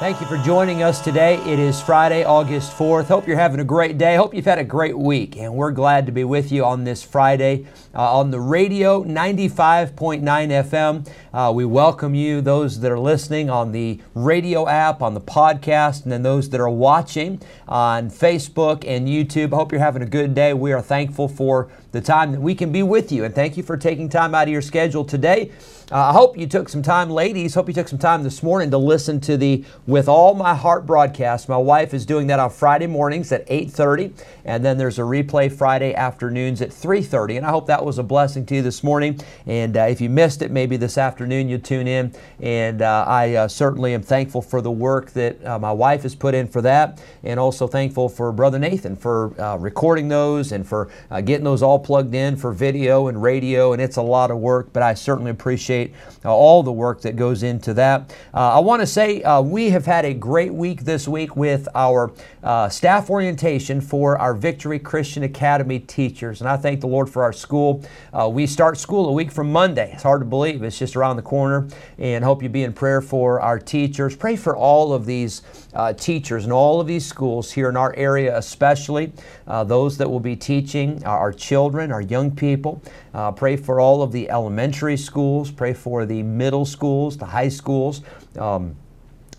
Thank you for joining us today. It is Friday, August 4th. Hope you're having a great day. Hope you've had a great week. And we're glad to be with you on this Friday uh, on the radio 95.9 FM. Uh, we welcome you, those that are listening on the radio app, on the podcast, and then those that are watching on Facebook and YouTube. Hope you're having a good day. We are thankful for the time that we can be with you. And thank you for taking time out of your schedule today. Uh, I hope you took some time, ladies. Hope you took some time this morning to listen to the "With All My Heart" broadcast. My wife is doing that on Friday mornings at 8:30, and then there's a replay Friday afternoons at 3:30. And I hope that was a blessing to you this morning. And uh, if you missed it, maybe this afternoon you'll tune in. And uh, I uh, certainly am thankful for the work that uh, my wife has put in for that, and also thankful for Brother Nathan for uh, recording those and for getting those all plugged in for video and radio. And it's a lot of work, but I certainly appreciate uh, all the work that goes into that. Uh, I want to say uh, we have had a great week this week with our uh, staff orientation for our Victory Christian Academy teachers. And I thank the Lord for our school. Uh, we start school a week from Monday. It's hard to believe, it's just around the corner. And hope you be in prayer for our teachers. Pray for all of these uh, teachers in all of these schools here in our area, especially those that will be teaching our children, our young people. Pray for all of the elementary schools. Pray for the middle schools, the high schools. Um,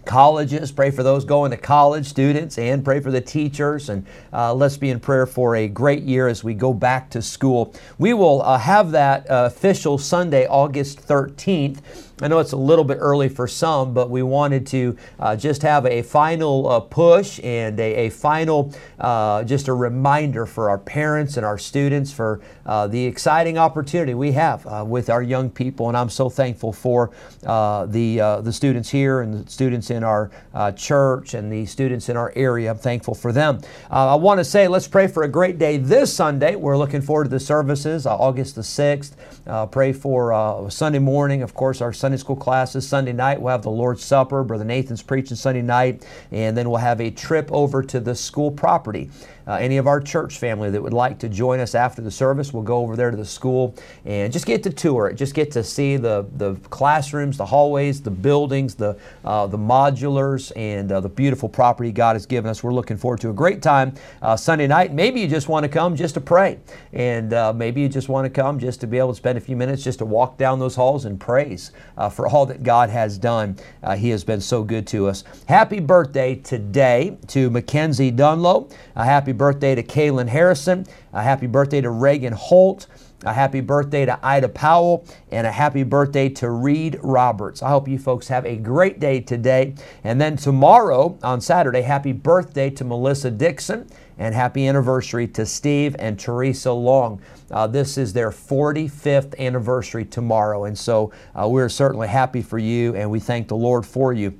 colleges. Pray for those going to college students and pray for the teachers. And uh, let's be in prayer for a great year as we go back to school. We will uh, have that uh, official Sunday, August 13th. I know it's a little bit early for some, but we wanted to uh, just have a final uh, push and a, a final, uh, just a reminder for our parents and our students for uh, the exciting opportunity we have uh, with our young people. And I'm so thankful for uh, the, the students here and the students in our church and the students in our area. I'm thankful for them. I want to say, let's pray for a great day this Sunday. We're looking forward to the services, August the 6th. pray for Sunday morning, of course, our Sunday Sunday school classes. Sunday night, we'll have the Lord's Supper. Brother Nathan's preaching Sunday night. And then we'll have a trip over to the school property uh, any of our church family that would like to join us after the service, we'll go over there to the school and just get to tour it. Just get to see the, the classrooms, the hallways, the buildings, the, uh, the modulars, and uh, the beautiful property God has given us. We're looking forward to a great time uh, Sunday night. Maybe you just want to come just to pray, and uh, maybe you just want to come just to be able to spend a few minutes just to walk down those halls and praise uh, for all that God has done. he has been so good to us. Happy birthday today to Mackenzie Dunlow. happy birthday to Kaylin Harrison. A happy birthday to Reagan Holt. A happy birthday to Ida Powell and a happy birthday to Reed Roberts. I hope you folks have a great day today. And then tomorrow on Saturday, happy birthday to Melissa Dixon and happy anniversary to Steve and Teresa Long. Uh, this is their 45th anniversary tomorrow. And so uh, we're certainly happy for you and we thank the Lord for you.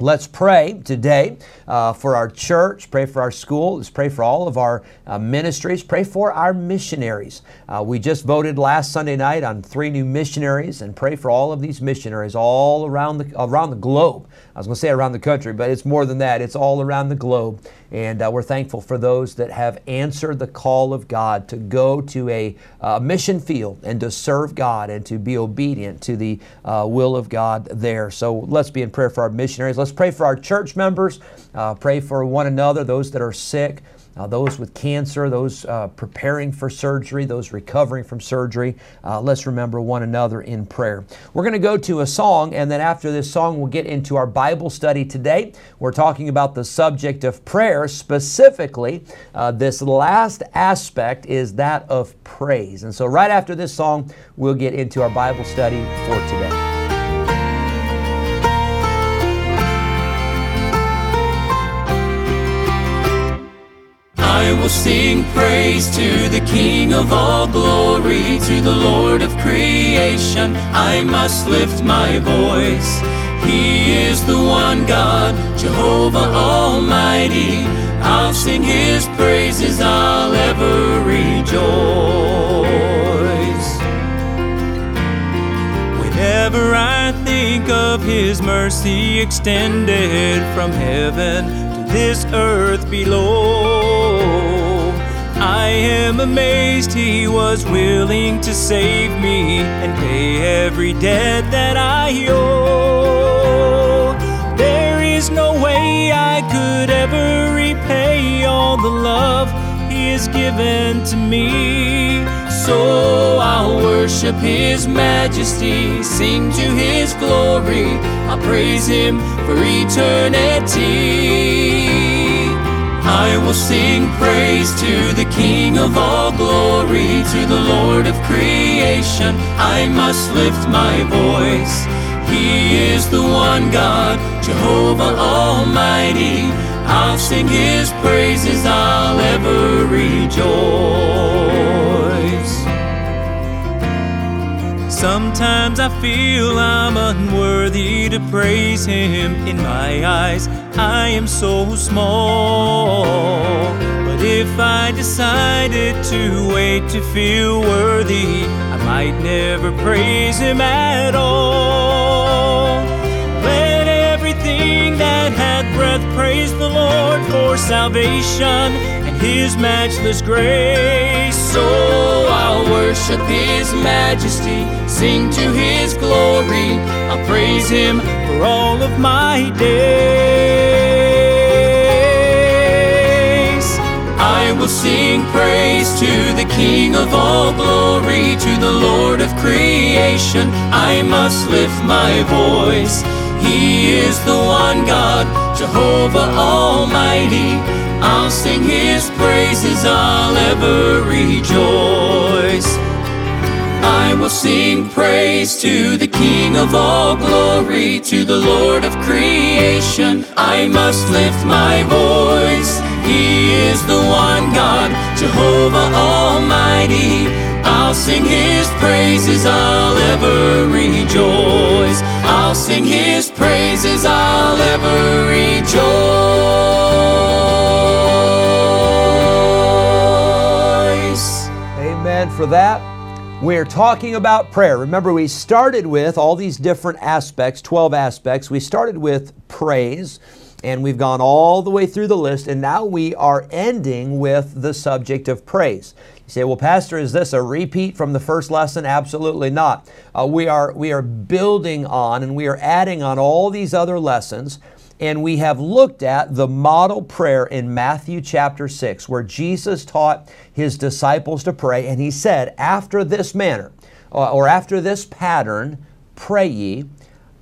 Let's pray today uh, for our church, pray for our school, let's pray for all of our uh, ministries, pray for our missionaries. Uh, we just voted last Sunday night on three new missionaries and pray for all of these missionaries all around the, around the globe. I was going to say around the country, but it's more than that, it's all around the globe. And uh, we're thankful for those that have answered the call of God to go to a uh, mission field and to serve God and to be obedient to the uh, will of God there. So let's be in prayer for our missionaries. Let's pray for our church members. Uh, pray for one another, those that are sick uh, those with cancer, those uh, preparing for surgery, those recovering from surgery. Uh, let's remember one another in prayer. We're going to go to a song, and then after this song, we'll get into our Bible study today. We're talking about the subject of prayer. Specifically, uh, this last aspect is that of praise. And so, right after this song, we'll get into our Bible study for today. Sing praise to the King of all glory, to the Lord of creation. I must lift my voice. He is the one God, Jehovah Almighty. I'll sing His praises, I'll ever rejoice. Whenever I think of His mercy extended from heaven to this earth below, I am amazed He was willing to save me and pay every debt that I owe. There is no way I could ever repay all the love He has given to me. So I'll worship His majesty, sing to His glory. I'll praise Him for eternity. Will sing praise to the King of all glory, to the Lord of creation. I must lift my voice. He is the one God, Jehovah Almighty. I'll sing His praises, I'll ever rejoice. Sometimes I feel I'm unworthy to praise Him. In my eyes, I am so small. But if I decided to wait to feel worthy, I might never praise Him at all. Let everything that hath breath praise the Lord for salvation and His matchless grace. So I'll worship His majesty, sing to His glory. I'll praise Him for all of my days. I will sing praise to the King of all glory, to the Lord of creation. I must lift my voice. He is the one God, Jehovah Almighty. I'll sing His praises, I'll ever rejoice. I will sing praise to the King of all glory, to the Lord of creation. I must lift my voice. He is the one God, Jehovah Almighty. I'll sing His praises, I'll ever rejoice. I'll sing His praises, I'll ever rejoice. Amen for that. We're talking about prayer. Remember, we started with all these different aspects, 12 aspects. We started with praise, and we've gone all the way through the list, and now we are ending with the subject of praise. You say, well, Pastor, is this a repeat from the first lesson? Absolutely not. Uh, we, are, we are building on and we are adding on all these other lessons. And we have looked at the model prayer in Matthew chapter 6, where Jesus taught his disciples to pray. And he said, After this manner, uh, or after this pattern, pray ye,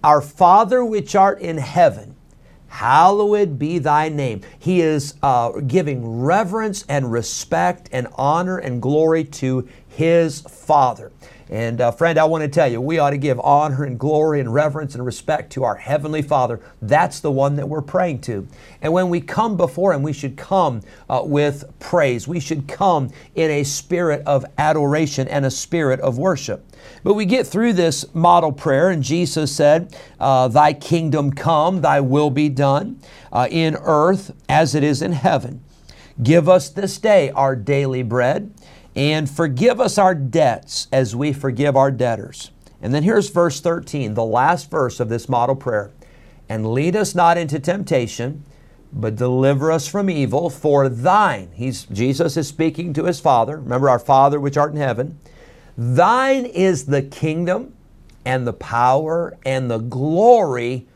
Our Father which art in heaven, hallowed be thy name. He is uh, giving reverence and respect and honor and glory to his Father. And uh, friend, I want to tell you, we ought to give honor and glory and reverence and respect to our Heavenly Father. That's the one that we're praying to. And when we come before Him, we should come uh, with praise. We should come in a spirit of adoration and a spirit of worship. But we get through this model prayer, and Jesus said, uh, Thy kingdom come, thy will be done uh, in earth as it is in heaven. Give us this day our daily bread and forgive us our debts as we forgive our debtors. And then here's verse 13, the last verse of this model prayer. And lead us not into temptation, but deliver us from evil, for thine, he's, Jesus is speaking to his Father. Remember, our Father which art in heaven. Thine is the kingdom and the power and the glory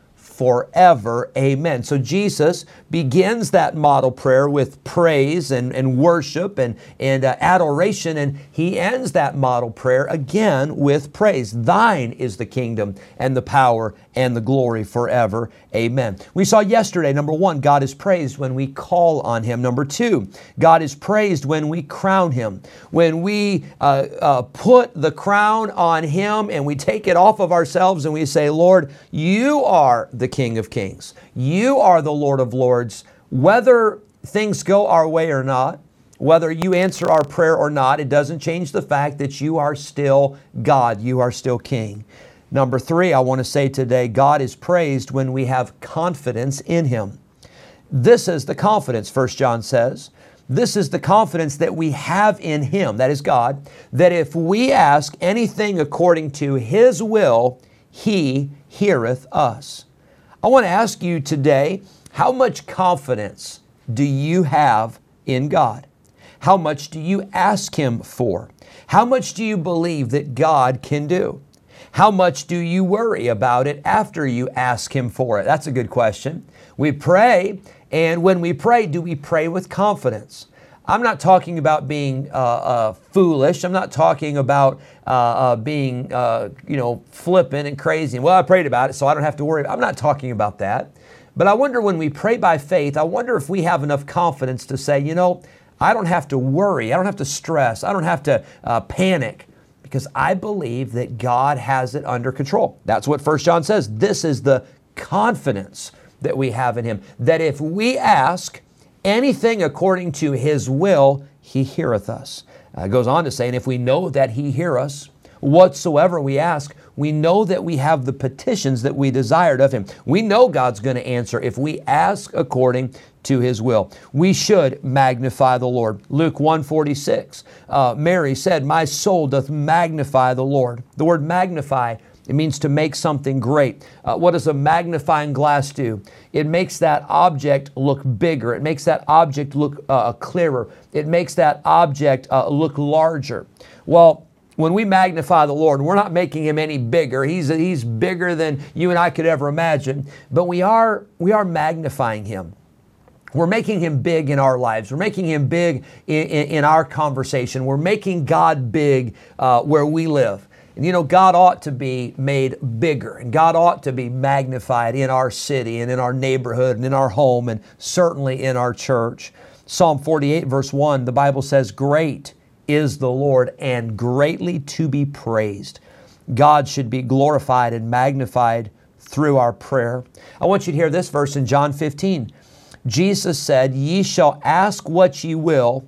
forever. Amen. So Jesus begins that model prayer with praise and, and worship and, and uh, adoration, and he ends that model prayer again with praise. Thine is the kingdom and the power and the glory forever. Amen. We saw yesterday, number one, God is praised when we call on him. Number two, God is praised when we crown him. When we uh, uh, put the crown on him and we take it off of ourselves and we say, Lord, you are the King of Kings. You are the Lord of Lords. Whether things go our way or not, Whether you answer our prayer or not, it doesn't change the fact that you are still God. You are still King. Number three, I want to say today God is praised when we have confidence in Him. This is the confidence, First John says. This is the confidence that we have in Him, that is God, that if we ask anything according to His will, He heareth us. I want to ask you today how much confidence do you have in God? How much do you ask Him for? How much do you believe that God can do? How much do you worry about it after you ask Him for it? That's a good question. We pray, and when we pray, do we pray with confidence? I'm not talking about being uh, uh, foolish. I'm not talking about uh, uh being, uh, you know, flippant and crazy. Well, I prayed about it, so I don't have to worry. I'm not talking about that. But I wonder when we pray by faith, I wonder if we have enough confidence to say, you know, I don't have to worry. I don't have to stress. I don't have to uh, panic because I believe that God has it under control. That's what First John says. This is the confidence that we have in Him. That if we ask anything according to His will, He heareth us. Uh, goes on to say, and if we know that He hear us, whatsoever we ask, we know that we have the petitions that we desired of Him. We know God's going to answer if we ask according to his will. We should magnify the Lord. Luke 146, uh, Mary said, My soul doth magnify the Lord. The word magnify, it means to make something great. Uh, what does a magnifying glass do? It makes that object look bigger. It makes that object look uh, clearer. It makes that object uh, look larger. Well, when we magnify the Lord, we're not making him any bigger. He's, he's bigger than you and I could ever imagine, but we are, we are magnifying him. We're making him big in our lives. We're making him big in, in, in our conversation. We're making God big uh, where we live. And you know, God ought to be made bigger and God ought to be magnified in our city and in our neighborhood and in our home and certainly in our church. Psalm 48, verse 1, the Bible says, Great is the Lord and greatly to be praised. God should be glorified and magnified through our prayer. I want you to hear this verse in John 15. Jesus said, Ye shall ask what ye will,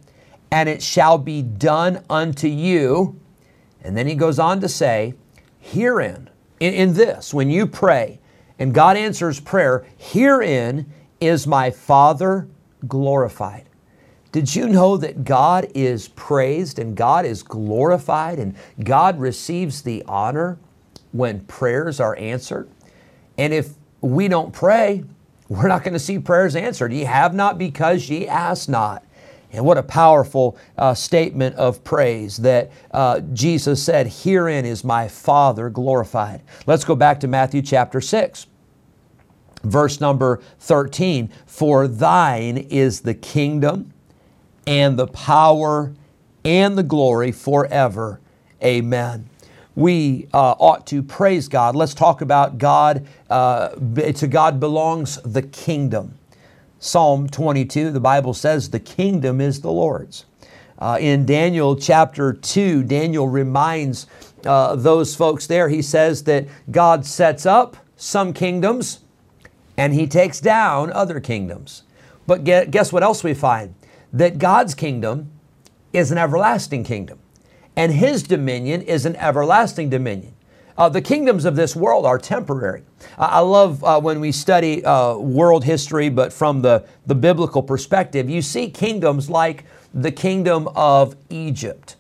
and it shall be done unto you. And then he goes on to say, Herein, in, in this, when you pray and God answers prayer, herein is my Father glorified. Did you know that God is praised and God is glorified and God receives the honor when prayers are answered? And if we don't pray, we're not going to see prayers answered. Ye have not because ye ask not. And what a powerful uh, statement of praise that uh, Jesus said, Herein is my Father glorified. Let's go back to Matthew chapter 6, verse number 13. For thine is the kingdom and the power and the glory forever. Amen we uh, ought to praise God. Let's talk about God. Uh, to God belongs the kingdom. Psalm 22, the Bible says, The kingdom is the Lord's. Uh, in Daniel chapter 2, Daniel reminds uh, those folks there, he says that God sets up some kingdoms and he takes down other kingdoms. But guess what else we find? That God's kingdom is an everlasting kingdom and his dominion is an everlasting dominion. Uh, the kingdoms of this world are temporary. I love uh, when we study uh, world history, but from the, the biblical perspective, you see kingdoms like the kingdom of Egypt.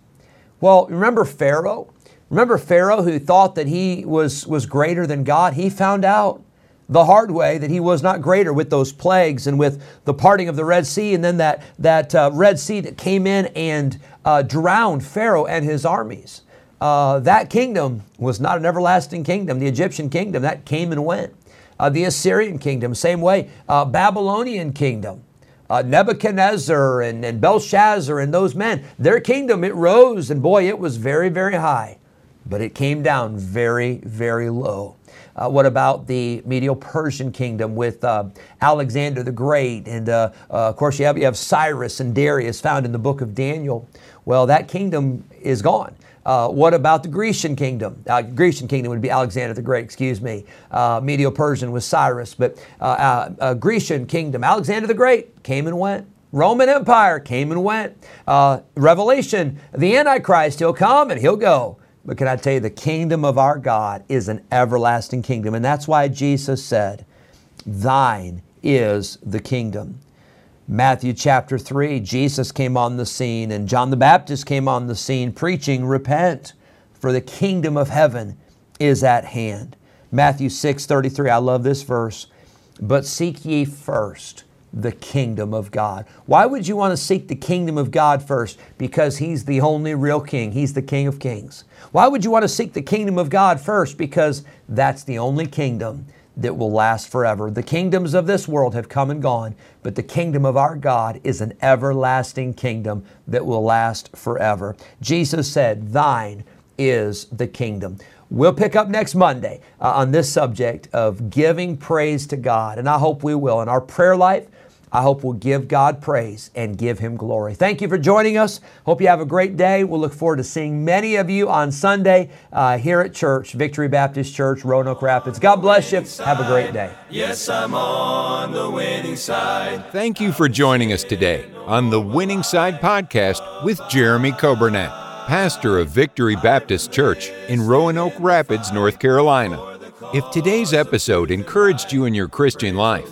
Well, remember Pharaoh? Remember Pharaoh who thought that he was, was greater than God? He found out the hard way that he was not greater with those plagues and with the parting of the Red Sea, and then that, that uh, Red Sea that came in and uh, drowned Pharaoh and his armies. Uh, that kingdom was not an everlasting kingdom. The Egyptian kingdom, that came and went. Uh, the Assyrian kingdom, same way. Uh, Babylonian kingdom, uh, Nebuchadnezzar and, and Belshazzar and those men, their kingdom, it rose, and boy, it was very, very high. But it came down very, very low. Uh, what about the Medo Persian kingdom with uh, Alexander the Great? And uh, uh, of course, you have, you have Cyrus and Darius found in the book of Daniel. Well, that kingdom is gone. Uh, what about the Grecian kingdom? Uh, Grecian kingdom would be Alexander the Great, excuse me. Uh, Medo Persian was Cyrus, but uh, uh, Grecian kingdom, Alexander the Great came and went. Roman Empire came and went. Uh, Revelation, the Antichrist, he'll come and he'll go. But can I tell you, the kingdom of our God is an everlasting kingdom. And that's why Jesus said, Thine is the kingdom. Matthew chapter 3, Jesus came on the scene and John the Baptist came on the scene preaching, Repent, for the kingdom of heaven is at hand. Matthew 6 33, I love this verse. But seek ye first the kingdom of God. Why would you want to seek the kingdom of God first? Because He's the only real king. He's the King of kings. Why would you want to seek the kingdom of God first? Because that's the only kingdom that will last forever. The kingdoms of this world have come and gone, but the kingdom of our God is an everlasting kingdom that will last forever. Jesus said, Thine is the kingdom. We'll pick up next Monday uh, on this subject of giving praise to God, and I hope we will. In our prayer life, I hope we'll give God praise and give Him glory. Thank you for joining us. Hope you have a great day. We'll look forward to seeing many of you on Sunday uh, here at church, Victory Baptist Church, Roanoke Rapids. God bless you. Have a great day. Yes, I'm on the winning side. Thank you for joining us today on the Winning Side Podcast with Jeremy Coburnett, pastor of Victory Baptist Church in Roanoke Rapids, North Carolina. If today's episode encouraged you in your Christian life,